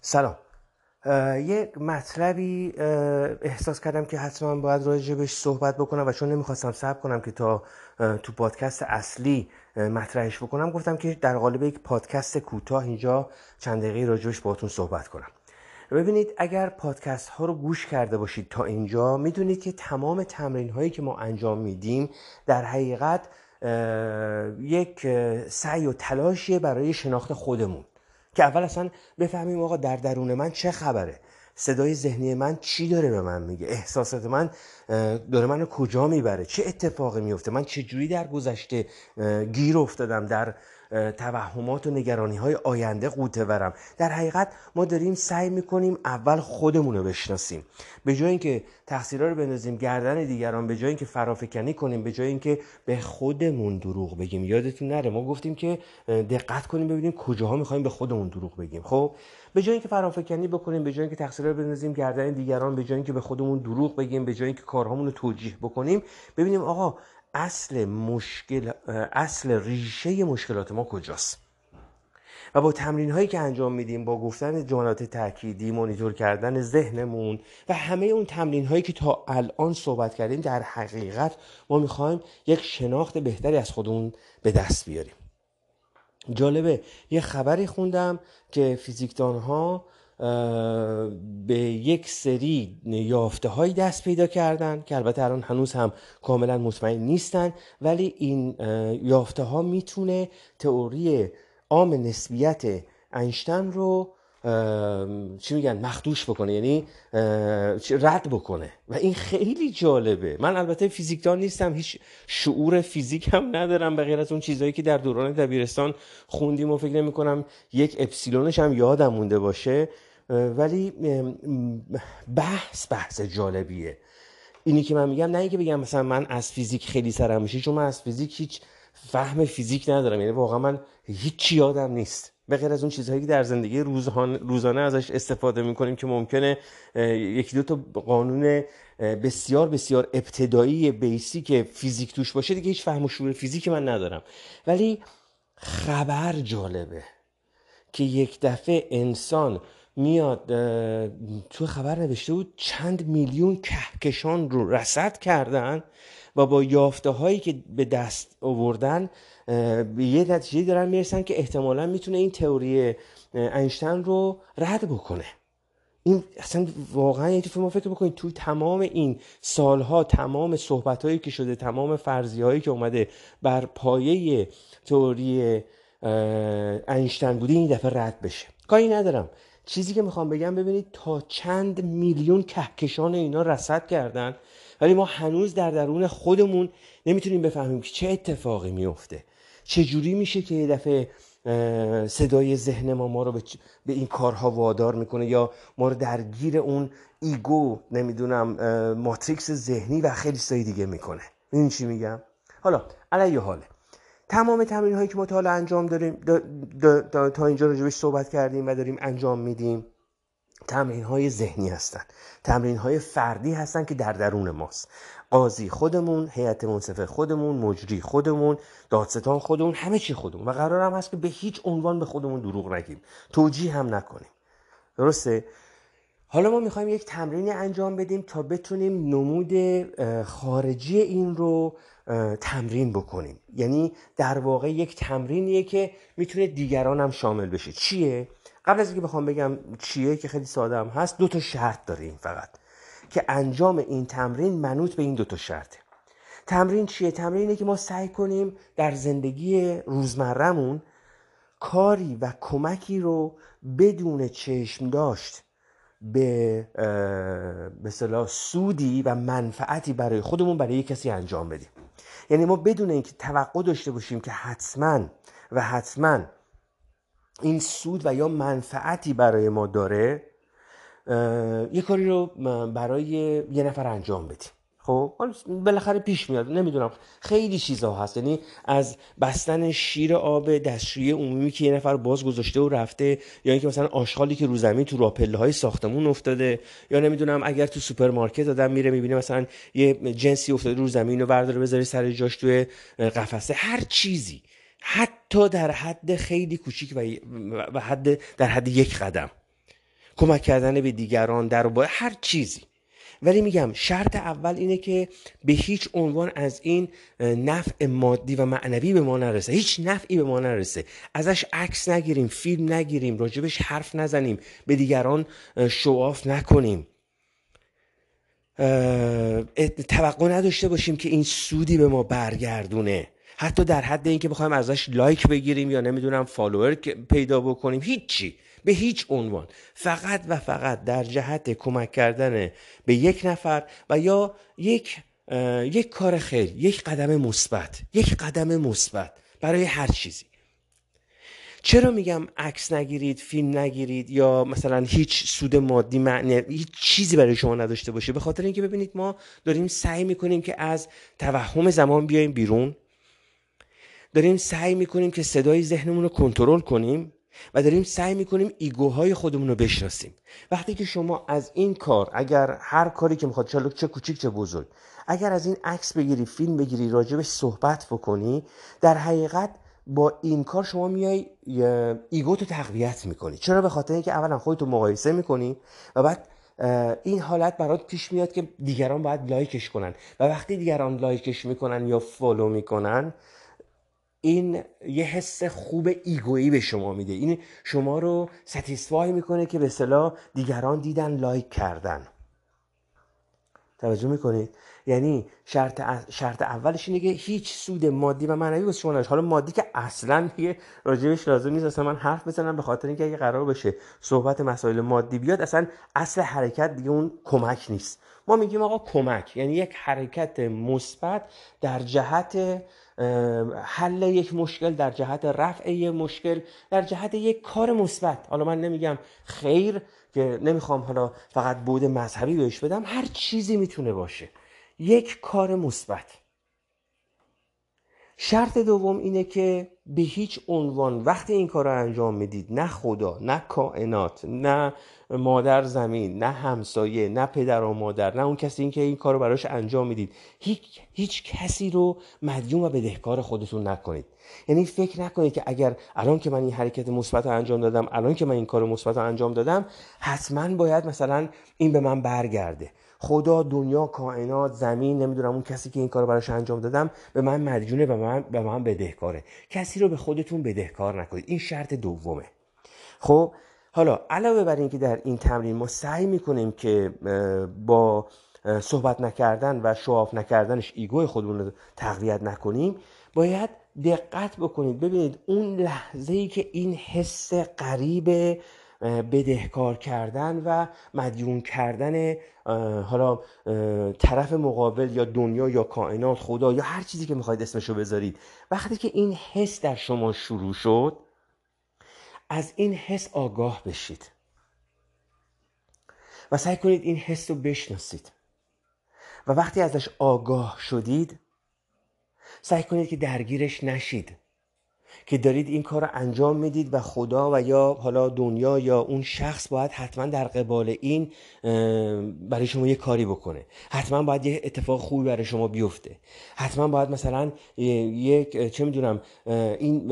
سلام. یک مطلبی احساس کردم که حتما باید راجبش صحبت بکنم و چون نمی‌خواستم صبر کنم که تا تو پادکست اصلی مطرحش بکنم گفتم که در قالب یک پادکست کوتاه اینجا چند دقیقه راجبش باهاتون صحبت کنم. ببینید اگر پادکست ها رو گوش کرده باشید تا اینجا می‌دونید که تمام تمرین هایی که ما انجام میدیم در حقیقت یک سعی و تلاشیه برای شناخت خودمون. که اول اصلا بفهمیم آقا در درون من چه خبره. صدای ذهنی من چی داره به من میگه؟ احساسات من داره منو کجا می‌بره؟ چه اتفاقی میفته؟ من چه جوری در گذشته گیر افتادم؟ در توهمات و نگرانی های آینده قوطه ورم. در حقیقت ما داریم سعی می‌کنیم اول خودمون رو بشناسیم. به جای اینکه تقصیرها رو بندازیم گردن دیگران به جای اینکه فرافکنی کنیم به جای اینکه به خودمون دروغ بگیم. یادتون نره ما گفتیم که دقت کنیم ببینیم کجاها می‌خوایم به خودمون دروغ بگیم. خب به جای اینکه فرافکنی بکنیم به جای اینکه تقصیرها رو بندازیم گردن دیگران به جای اینکه به خودمون دروغ بگیم به جای اینکه کارهامون رو توجیه بکنیم ببینیم آقا اصل مشکل اصل ریشه مشکلات ما کجاست؟ و با تمرین هایی که انجام میدیم با گفتن جملات تأکیدی مانیتور کردن ذهنمون و همه اون تمرین هایی که تا الان صحبت کردیم در حقیقت ما می‌خوایم یک شناخت بهتری از خودمون به دست بیاریم. جالبه. یه خبری خوندم که فیزیکدان ها به یک سری یافته های دست پیدا کردن که البته الان هنوز هم کاملا مطمئن نیستن ولی این یافته ها می‌تونه تئوری عام نسبیت اینشتن رو چی میگن؟ مخدوش بکنه یعنی رد بکنه. و این خیلی جالبه. من البته فیزیکدان نیستم هیچ شعور فیزیک هم ندارم به غیر از اون چیزهایی که در دوران دبیرستان خوندیم و فکر نمی کنم یک اپسیلونش هم یادم مونده باشه. ولی بحث بحث جالبیه. اینی که من میگم نه اینکه بگم مثلا من از فیزیک خیلی سرم میشه چون من از فیزیک هیچ فهم فیزیک ندارم. یعنی واقعا من هیچی یادم نیست. به غیر از اون چیزهایی که در زندگی روزانه ازش استفاده می‌کنیم که ممکنه یکی دو تا قانون بسیار بسیار ابتدایی بیسیک فیزیک توش باشه دیگه هیچ فهم و شعور فیزیک من ندارم. ولی خبر جالبه که یک دفعه انسان میاد تو خبر نوشته بود چند میلیون کهکشان رو رسد کردن و با یافته هایی که به دست آوردن به یه نتیجه دارن می‌رسن که احتمالا می‌تونه این تئوری اینشتین رو رد بکنه. این اصلا واقعا یه ما فکر بکنید تو تمام این سالها تمام صحبت هایی که شده تمام فرضی هایی که اومده بر پایه تئوری اینشتین بوده این دفعه رد بشه. کاری ندارم. چیزی که می‌خوام بگم ببینید تا چند میلیون کهکشان اینا رسد کردن. ولی ما هنوز در درون خودمون نمی‌تونیم بفهمیم که چه اتفاقی میفته. چه جوری میشه که یه دفعه صدای ذهن ما ما رو به این کارها وادار می‌کنه یا ما رو درگیر اون ایگو نمی‌دونم ماتریکس ذهنی و خیلی سایی دیگه می‌کنه. این چی میگم؟ حالا علیه حاله. تمام تمرین هایی که ما تا حالا انجام داریم تا اینجا راجبش صحبت کردیم و داریم انجام میدیم تمرین های ذهنی هستن. تمرین های فردی هستن که در درون ماست. قاضی خودمون هیئت منصفه خودمون مجری خودمون دادستان خودمون همه چی خودمون. و قرار هم هست که به هیچ عنوان به خودمون دروغ نگیم. توجیه هم نکنیم. درسته؟ حالا ما می‌خوایم یک تمرینی انجام بدیم تا بتونیم نمود خارجی این رو تمرین بکنیم. یعنی در واقع یک تمرینیه که می‌تونه دیگران هم شامل بشه. چیه؟ قبل از اینکه بخوام بگم چیه که خیلی ساده هم هست دو تا شرط داره این فقط که انجام این تمرین منوط به این دو تا شرطه. تمرین چیه؟ تمرینه که ما سعی کنیم در زندگی روزمرهمون کاری و کمکی رو بدون چشم داشت به مثلا سودی و منفعتی برای خودمون برای کسی انجام بدیم. یعنی ما بدون اینکه توقع داشته باشیم که حتما و حتما این سود و یا منفعتی برای ما داره یه کاری رو برای یه نفر انجام بدیم. خب؟ بالاخره پیش میاد نمی‌دونم. خیلی چیزا هست. یعنی از بستن شیر آب دستشویی عمومی که یه نفر باز گذاشته و رفته یا اینکه مثلا آشغالی که رو زمین تو راه‌پله‌های ساختمون افتاده یا نمی‌دونم اگر تو سوپرمارکت آدم میره می‌بینه مثلا یه جنسی افتاده رو زمین و برداره بذاره سر جاش توی قفسه. هر چیزی. حتی در حد خیلی کوچیک و حد در حد یک قدم. کمک کردن به دیگران در با هر چیزی. ولی میگم شرط اول اینه که به هیچ عنوان از این نفع مادی و معنوی به ما نرسه. هیچ نفعی به ما نرسه. ازش عکس نگیریم فیلم نگیریم راجبش حرف نزنیم. به دیگران شواف نکنیم. توقع نداشته باشیم که این سودی به ما برگردونه. حتی در حد اینکه بخوایم ازش لایک بگیریم یا نمی‌دونم فالوور پیدا بکنیم هیچی. به هیچ عنوان. فقط و فقط در جهت کمک کردن به یک نفر و یا یک یک کار خیر یک قدم مثبت یک قدم مثبت برای هر چیزی. چرا میگم عکس نگیرید فیلم نگیرید یا مثلا هیچ سود مادی معنی هیچ چیزی برای شما نداشته باشه؟ به خاطر اینکه ببینید ما داریم سعی می‌کنیم که از توهم زمان بیایم بیرون. داریم سعی می‌کنیم که صدای ذهنمون رو کنترل کنیم و داریم سعی می‌کنیم ego های خودمون رو بشناسیم. وقتی که شما از این کار اگر هر کاری که می‌خواد چه چه کوچیک چه بزرگ اگر از این عکس بگیری فیلم بگیری راجع‌بهش صحبت بکنی در حقیقت با این کار شما میای ego تو تقویت می‌کنی. چرا؟ به خاطر اینکه اولا خودتو مقایسه می‌کنی و بعد این حالت برات پیش میاد که دیگران باید لایکش کنن. و وقتی دیگران لایکش می‌کنن یا follow می‌کنن این یه حس خوب ego یی به شما میده. این شما رو satisfy می‌کنه که به اصطلاح دیگران دیدن لایک کردن. توجه می‌کنید؟ یعنی شرط, شرط اولش اینه که هیچ سود مادی و معنوی واسه شما حالا مادی که اصلا دیگه راجع‌بهش لازم نیست. اصلا من حرف بزنم به خاطر اینکه اگه قرار بشه صحبت مسائل مادی بیاد اصلا اصل حرکت دیگه اون کمک نیست. ما میگیم آقا کمک. یعنی یک حرکت مثبت در جهت حل یک مشکل در جهت رفع یک مشکل در جهت یک کار مثبت. حالا من نمیگم خیر که نمی‌خوام حالا فقط بود مذهبی بهش بدم هر چیزی می‌تونه باشه. یک کار مثبت. شرط دوم اینه که به هیچ عنوان وقتی این کار رو انجام می‌دید نه خدا نه کائنات نه مادر زمین نه همسایه نه پدر و مادر نه اون کسی این که این کار رو براش انجام می‌دید هیچ, هیچ کسی رو مدیون و بدهکار خودتون نکنید. یعنی فکر نکنید که اگر الان که من این حرکت مثبت رو انجام دادم الان که من این کار مثبت رو انجام دادم حتما باید مثلا این به من برگرده. خدا دنیا کائنات زمین نمی‌دونم اون کسی که این کارو براش انجام دادم به من مدیونه به من به من بدهکاره. کسی رو به خودتون بدهکار نکنید. این شرط دومه. خب حالا علاوه بر اینکه در این تمرین ما سعی می‌کنیم که با صحبت نکردن و شواف نکردنش ایگوی خودمون رو تقویت نکنیم باید دقت بکنید. ببینید اون لحظه ای که این حس قریب بدهکار کردن و مدیون کردن حالا طرف مقابل یا دنیا یا کائنات خدا یا هر چیزی که می‌خواید اسمشو بذارید. وقتی که این حس در شما شروع شد از این حس آگاه بشید. و سعی کنید این حس رو بشناسید. و وقتی ازش آگاه شدید سعی کنید که درگیرش نشید. که دارید این کار رو انجام می‌دید و خدا و یا حالا دنیا یا اون شخص باید حتما در قبال این برای شما یه کاری بکنه. حتما باید یه اتفاق خوبی برای شما بیفته. حتما باید مثلا یک چه می‌دونم این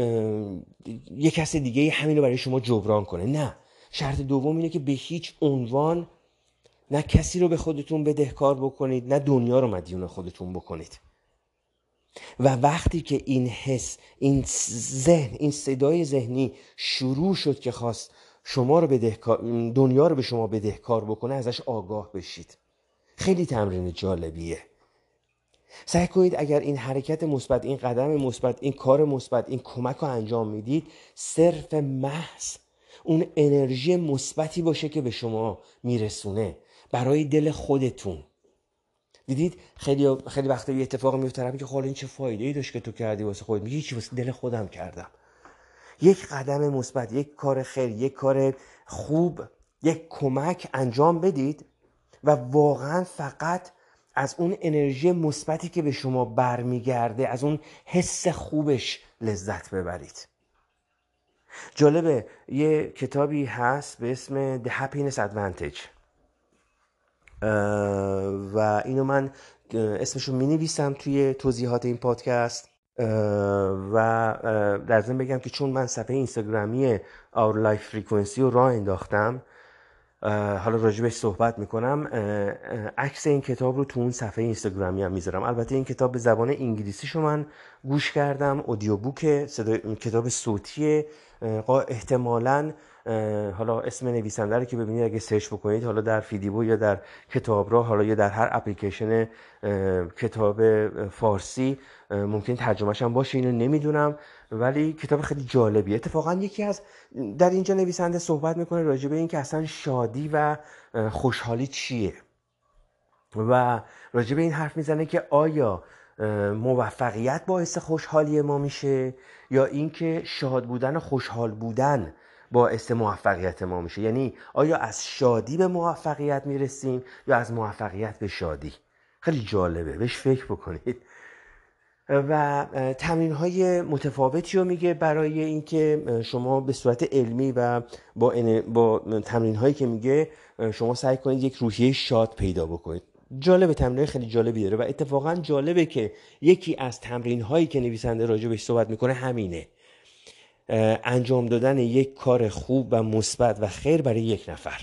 یه کس دیگه همین رو برای شما جبران کنه. نه. شرط دوم اینه که به هیچ عنوان نه کسی رو به خودتون بدهکار بکنید نه دنیا رو مدیون خودتون بکنید. و وقتی که این حس این ذهن این صدای ذهنی شروع شد که خواست شما رو بدهکار دنیا رو به شما بدهکار بکنه ازش آگاه بشید. خیلی تمرین جالبیه. سعی کنید اگر این حرکت مثبت این قدم مثبت این کار مثبت این کمک رو انجام می‌دید صرف محض اون انرژی مثبتی باشه که به شما میرسونه. برای دل خودتون. دیدید؟ خیلی خیلی وقتا یه اتفاق میفته که خب این چه فایده ای داشت که تو کردی واسه خودت؟ میگی چی واسه دل خودم کردم. یک قدم مثبت یک کار خیر یک کار خوب یک کمک انجام بدید و واقعا فقط از اون انرژی مثبتی که به شما برمیگرده از اون حس خوبش لذت ببرید. جالبه یه کتابی هست به اسم The Happiness Advantage. و اینو من اسمشو می نویسم توی توضیحات این پادکست. و در بگم که چون من صفحه اینستاگرامی Our Life Frequency رو راه انداختم حالا راجبش صحبت می‌کنم عکس این کتاب رو تو اون صفحه اینستاگرامی هم می‌ذارم. البته این کتاب به زبان انگلیسی شو من گوش کردم اودیو بوک کتاب صوتیه احتمالا حالا اسم نویسنده رو که ببینید اگه سرچ بکنید حالا در فیدیبو یا در کتاب را حالا یا در هر اپلیکیشن کتاب فارسی ممکن ترجمهش هم باشه اینو نمی‌دونم ولی کتاب خیلی جالبی اتفاقا یکی از در اینجا نویسنده صحبت می‌کنه راجع به این که اصلا شادی و خوشحالی چیه؟ و راجع به این حرف می‌زنه که آیا موفقیت باعث خوشحالی ما میشه یا اینکه شاد بودن و خوشحال بودن باعث موفقیت ما میشه؟ یعنی آیا از شادی به موفقیت می‌رسیم یا از موفقیت به شادی؟ خیلی جالبه بهش فکر بکنید. و تمرین های متفاوتی رو میگه برای اینکه شما به صورت علمی و با, با تمرین هایی که میگه شما سعی کنید یک روحیه شاد پیدا بکنید. جالب تمرین خیلی جالبی داره و اتفاقا جالبه که یکی از تمرین هایی که نویسنده راجع صحبت می‌کنه همینه. انجام دادن یک کار خوب و مثبت و خیر برای یک نفر.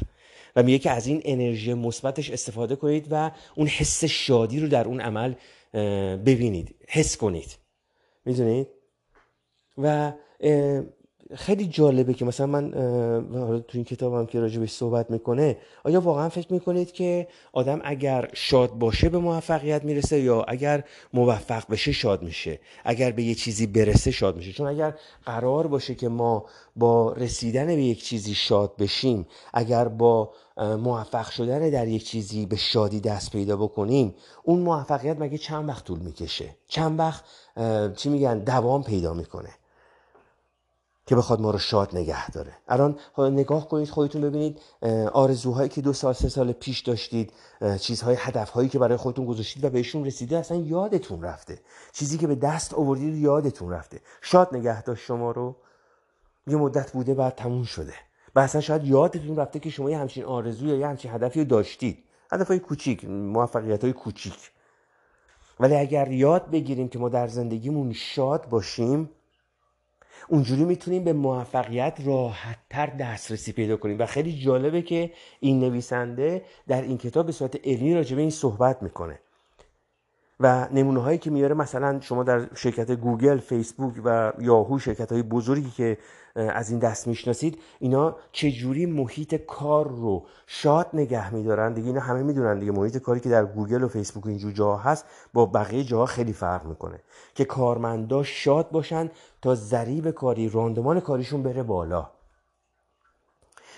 و میگه که از این انرژی مثبتش استفاده کنید و اون حس شادی رو در اون عمل ببینید. حس کنید. می‌دونید؟ و خیلی جالبه که مثلا من حالا تو این کتابم که راجبش صحبت می‌کنه آیا واقعا فکر می‌کنید که آدم اگر شاد باشه به موفقیت می‌رسه یا اگر موفق بشه شاد میشه؟ اگر به یه چیزی برسه شاد میشه؟ چون اگر قرار باشه که ما با رسیدن به یک چیزی شاد بشیم اگر با موفق شدن در یک چیزی به شادی دست پیدا بکنیم اون موفقیت مگه چند وقت طول می‌کشه؟ چند وقت چی میگن دوام پیدا می‌کنه؟ که بخواد ما رو شاد نگه داره. الان نگاه کنید خودتون ببینید آرزوهایی که دو سال سه سال پیش داشتید چیزهای هدفهایی که برای خودتون گذاشتید و بهشون رسیده اصلا یادتون رفته. چیزی که به دست آوردید یادتون رفته. شاد نگه داشت شما رو. یه مدت بوده بعد تموم شده. و اصلا شاید یادتون رفته که شما یه همچین آرزو یا یه همچین هدفی رو داشتید. هدفهای کوچیک موفقیت های کوچیک. ولی اگر یاد بگیریم که ما در زندگیمون شاد باشیم اونجوری می‌تونیم به موفقیت راحتتر دسترسی پیدا کنیم. و خیلی جالبه که این نویسنده در این کتاب به صورت علمی راجع این صحبت می‌کنه. و نمونه هایی که میاره مثلا شما در شرکت گوگل فیسبوک و یاهو شرکت های بزرگی که از این دست می‌شناسید اینا چجوری محیط کار رو شاد نگه میدارن؟ دیگه اینا همه می‌دونن دیگه محیط کاری که در گوگل و فیسبوک اینجور جاها هست با بقیه جاها خیلی فرق می‌کنه. که کارمندا شاد باشن تا ضریب کاری راندمان کاریشون بره بالا.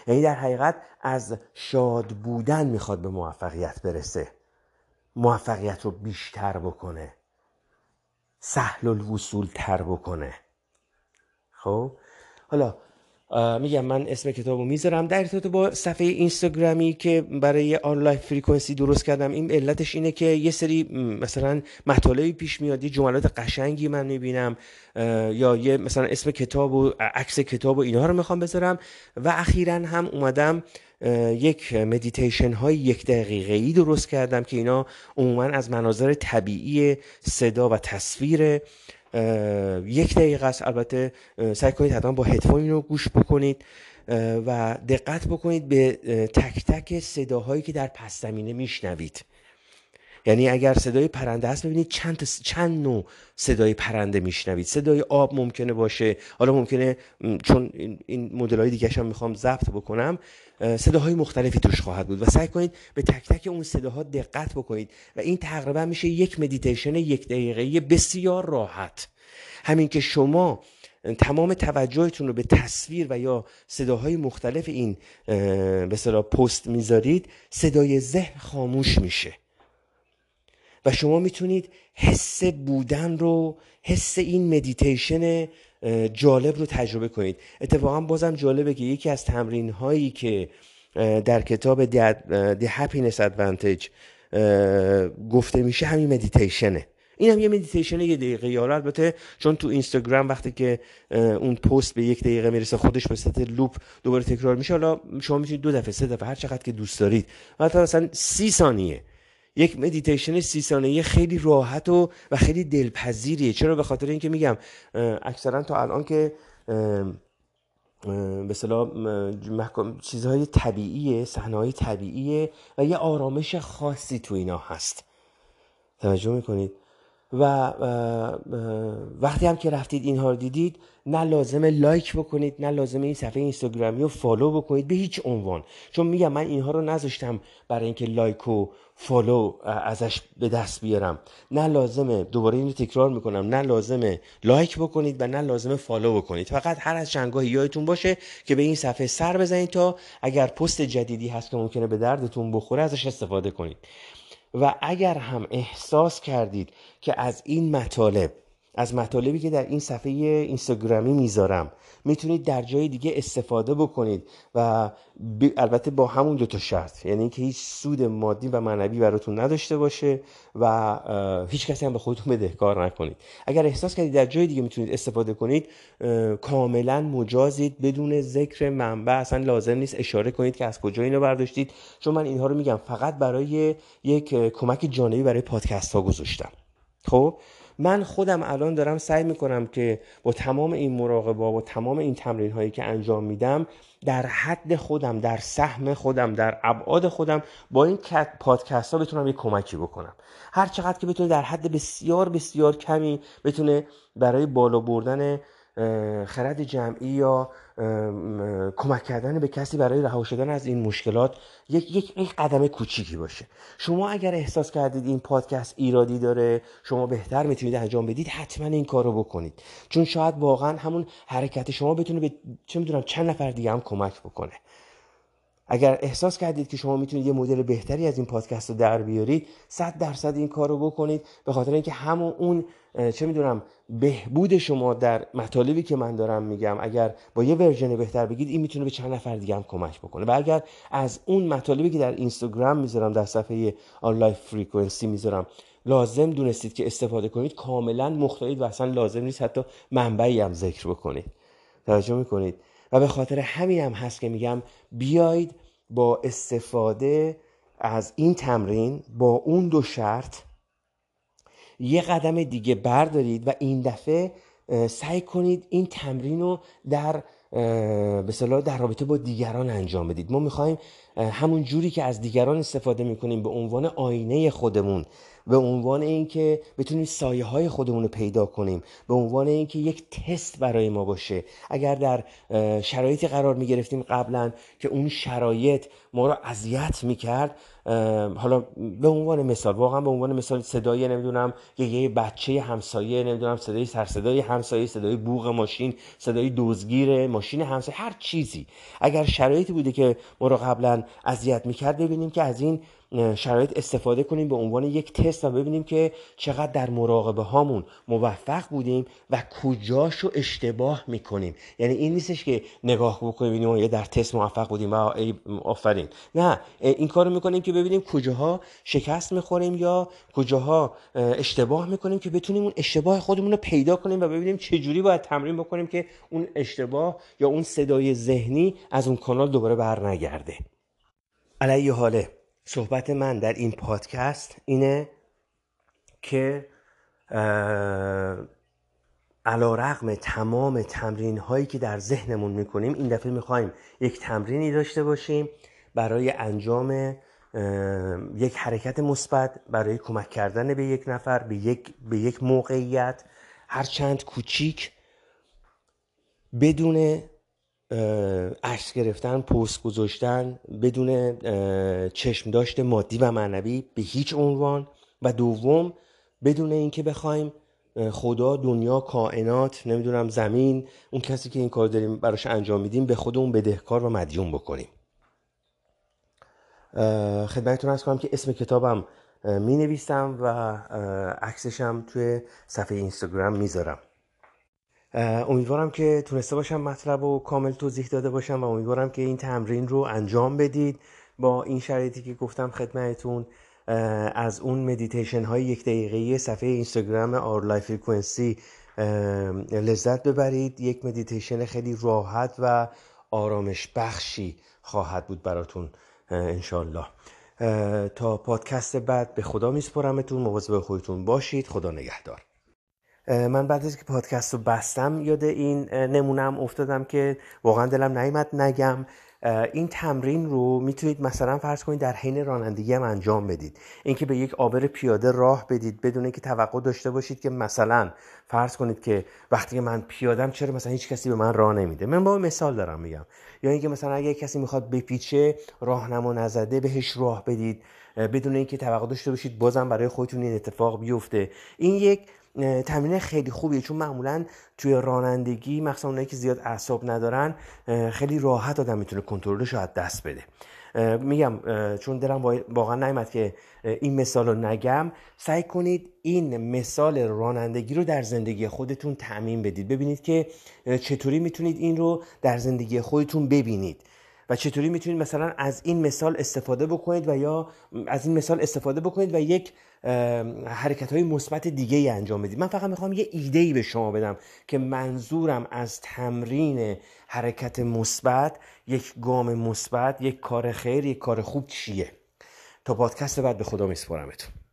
یعنی در حقیقت از شاد بودن می‌خواد به موفقیت برسه. موفقیت رو بیشتر بکنه. سهل الوصول تر بکنه. خب؟ حالا میگم من اسم کتاب می‌ذارم. در ارتباط با صفحه اینستاگرامی که برای آنلاین فریکونسی درست کردم این علتش اینه که یه سری مثلا مطالبی پیش میاد یه جملات قشنگی من می‌بینم یا یه مثلا اسم کتاب و عکس کتاب و اینها رو می‌خوام بذارم. و اخیرا هم اومدم یک مدیتیشن های یک دقیقه ای درست کردم که اینا عموما از مناظر طبیعی صدا و تصویر یک دقیقه است. البته سعی کنید حتما با هدفون رو گوش بکنید و دقت بکنید به تک تک صداهایی که در پس زمینه میشنوید. یعنی اگر صدای پرنده هست ببینید چند, چند نوع صدای پرنده میشنوید. صدای آب ممکنه باشه. حالا ممکنه چون این مدل های دیگه هم می‌خوام ضبط بکنم صداهای مختلفی توش خواهد بود و سعی کنید به تک تک اون صداها دقت بکنید و این تقریبا میشه یک مدیتیشن یک دقیقه بسیار راحت. همین که شما تمام توجهتون رو به تصویر و یا صداهای مختلف این به پست می‌ذارید صدای ذهن خاموش میشه. و شما می‌تونید حس بودن رو حس این مدیتیشن جالب رو تجربه کنید. اتفاقا بازم جالبه که یکی از تمرین هایی که در کتاب The Happiness Advantage گفته میشه همین مدیتیشنه این هم یه مدیتیشن یه دقیقه یا البته چون تو اینستاگرام وقتی که اون پست به یک دقیقه می‌رسه خودش به صورت loop دوباره تکرار میشه حالا شما می‌تونید دو دفعه سه دفعه هر چقدر که دوست دارید. حتی مثلا سی ثانیه. یک مدیتیشن سی ثانیه خیلی راحت و و خیلی دلپذیریه. چرا؟ به خاطر اینکه میگم اکثرا تا الان که به اصطلاح چیزهای طبیعیه صحنه های طبیعیه و یه آرامش خاصی تو اینا هست. توجه می‌کنید؟ و وقتی هم که رفتید اینها رو دیدید نه لازمه لایک بکنید نه لازمه این صفحه اینستاگرامی رو follow بکنید به هیچ عنوان. چون میگم من اینها رو نذاشتم برای اینکه لایک و follow ازش به دست بیارم. نه لازمه دوباره اینو تکرار می‌کنم. نه لازمه لایک بکنید و نه لازمه follow بکنید. فقط هر از چندگاهی یادتون باشه که به این صفحه سر بزنید تا اگر پست جدیدی هست که ممکنه به دردتون بخوره ازش استفاده کنید. و اگر هم احساس کردید که از این مطالب از مطالبی که در این صفحه اینستاگرامی می‌ذارم. می‌تونید در جای دیگه استفاده بکنید و البته با همون دو تا شرط. یعنی اینکه هیچ سود مادی و معنوی براتون نداشته باشه و هیچ کسی هم به خودتون بدهکار نکنید. اگر احساس کردید در جای دیگه می‌تونید استفاده کنید کاملا مجازید بدون ذکر منبع اصلا لازم نیست اشاره کنید که از کجا اینو برداشتید. چون من اینها رو میگم فقط برای یک کمک جانبی برای پادکست ها گذاشتم. خب؟ من خودم الان دارم سعی می‌کنم که با تمام این مراقبه با تمام این تمرین هایی که انجام میدم در حد خودم در سهم خودم در ابعاد خودم با این پادکست ها بتونم یه کمکی بکنم. هر چقدر که بتونه در حد بسیار بسیار کمی بتونه برای بالا بردن خرد جمعی یا کمک کردن به کسی برای رها شدن از این مشکلات یک یک یک قدم کوچیکی باشه. شما اگر احساس کردید این پادکست ایرادی داره شما بهتر می‌تونید انجام بدید حتما این کارو بکنید. چون شاید واقعا همون حرکت شما بتونه به چه می‌دونم چند نفر دیگه هم کمک بکنه. اگر احساس کردید که شما می‌تونید یه مدل بهتری از این پادکست رو در بیارید صد درصد این کار رو بکنید. به خاطر اینکه همون اون چه می‌دونم بهبود شما در مطالبی که من دارم میگم اگر با یه ورژن بهتر بگید این می‌تونه به چند نفر دیگه هم کمک بکنه. و اگر از اون مطالبی که در اینستاگرام می‌ذارم در صفحه آن فریکونسی می‌ذارم لازم دونستید که استفاده کنید کاملا مختلف و اصلا لازم نیست حتی منبعی هم ذکر بکنید. توجه می‌کنید. و به خاطر همین هم هست که میگم بیاید با استفاده از این تمرین با اون دو شرط یه قدم دیگه بردارید و این دفعه سعی کنید این تمرین رو در به در رابطه با دیگران انجام بدید. ما می‌خوایم همون جوری که از دیگران استفاده می‌کنیم به عنوان آینه خودمون به عنوان اینکه بتونیم سایه های خودمون رو پیدا کنیم به عنوان اینکه یک تست برای ما باشه. اگر در شرایطی قرار می گرفتیم قبلا که اون شرایط ما رو اذیت می‌کرد. حالا به عنوان مثال واقعا به عنوان مثال صدای نمی‌دونم یه یه بچه همسایه نمی‌دونم صدای سرصدای همسایه صدای بوغ ماشین صدای دزگیر ماشین همسایه هر چیزی. اگر شرایطی بوده که ما رو قبلا اذیت می‌کرد ببینیم که از این شرایط استفاده کنیم به عنوان یک تست و ببینیم که چقدر در مراقبه هامون موفق بودیم و کجاشو اشتباه می‌کنیم. یعنی این نیستش که نگاه بکنیم ببینیم در تست موفق بودیم و آفرین. نه این کارو می‌کنیم که ببینیم کجاها شکست می‌خوریم یا کجاها اشتباه می‌کنیم که بتونیم اون اشتباه خودمون رو پیدا کنیم و ببینیم چه جوری باید تمرین بکنیم که اون اشتباه یا اون صدای ذهنی از اون کانال دوباره بر نگرده علیه حاله صحبت من در این پادکست اینه که علا رقم تمام تمرین هایی که در ذهنمون می‌کنیم این دفعه می‌خوایم یک تمرینی داشته باشیم برای انجام یک حرکت مثبت برای کمک کردن به یک نفر به یک, به یک موقعیت هرچند کوچیک بدون عکس گرفتن پست گذاشتن بدون چشم داشته مادی و معنوی به هیچ عنوان و دوم بدون اینکه بخوایم خدا دنیا کائنات نمی‌دونم زمین اون کسی که این کار داریم براش انجام میدیم به خودمون بدهکار و مدیون بکنیم. خدمتتون ارز کنم که اسم کتابم می نویسم و عکسشم توی صفحه اینستاگرام می‌ذارم. امیدوارم که تونسته باشم مطلبو کامل توضیح داده باشم و امیدوارم که این تمرین رو انجام بدید. با این شرایطی که گفتم خدمتتون از اون مدیتیشن های یک دقیقه صفحه اینستاگرام Our Life Frequency لذت ببرید. یک مدیتیشن خیلی راحت و آرامش بخشی خواهد بود براتون. انشالله تا پادکست بعد به خدا میسپرمتون مواظب خودتون باشید. خدا نگهدار. من بعد از که پادکست رو بستم یاد این نمونم افتادم که واقعا دلم نیمد نگم. این تمرین رو می‌تونید مثلا فرض کنید در حین رانندگی هم انجام بدید. اینکه به یک آبر پیاده راه بدید بدون اینکه توقع داشته باشید که مثلا فرض کنید که وقتی من پیادم چرا مثلا هیچ کسی به من راه نمیده. من با مثال دارم میگم. یا اینکه مثلا اگه کسی می‌خواد بپیچه راهنما نزده بهش راه بدید. بدون اینکه توقع داشته باشید بازم برای خودتون این اتفاق بیفته. این یک تمرین خیلی خوبیه. چون معمولا توی رانندگی مخصوصا اونایی که زیاد اعصاب ندارن خیلی راحت آدم می‌تونه کنترلش رو دست بده. میگم چون دلم واقعا نیمد که این مثال رو نگم. سعی کنید این مثال رانندگی رو در زندگی خودتون تعمین بدید. ببینید که چطوری می‌تونید این رو در زندگی خودتون ببینید و چطوری می‌تونید مثلا از این مثال استفاده بکنید و یا از این مثال استفاده بکنید و یک حرکت های مثبت دیگه ای انجام بدید من فقط می‌خوام یه ایده ای به شما بدم که منظورم از تمرین حرکت مثبت یک گام مثبت یک کار خیر یک کار خوب چیه. تا پادکست بعد به خدا میسپارمتون.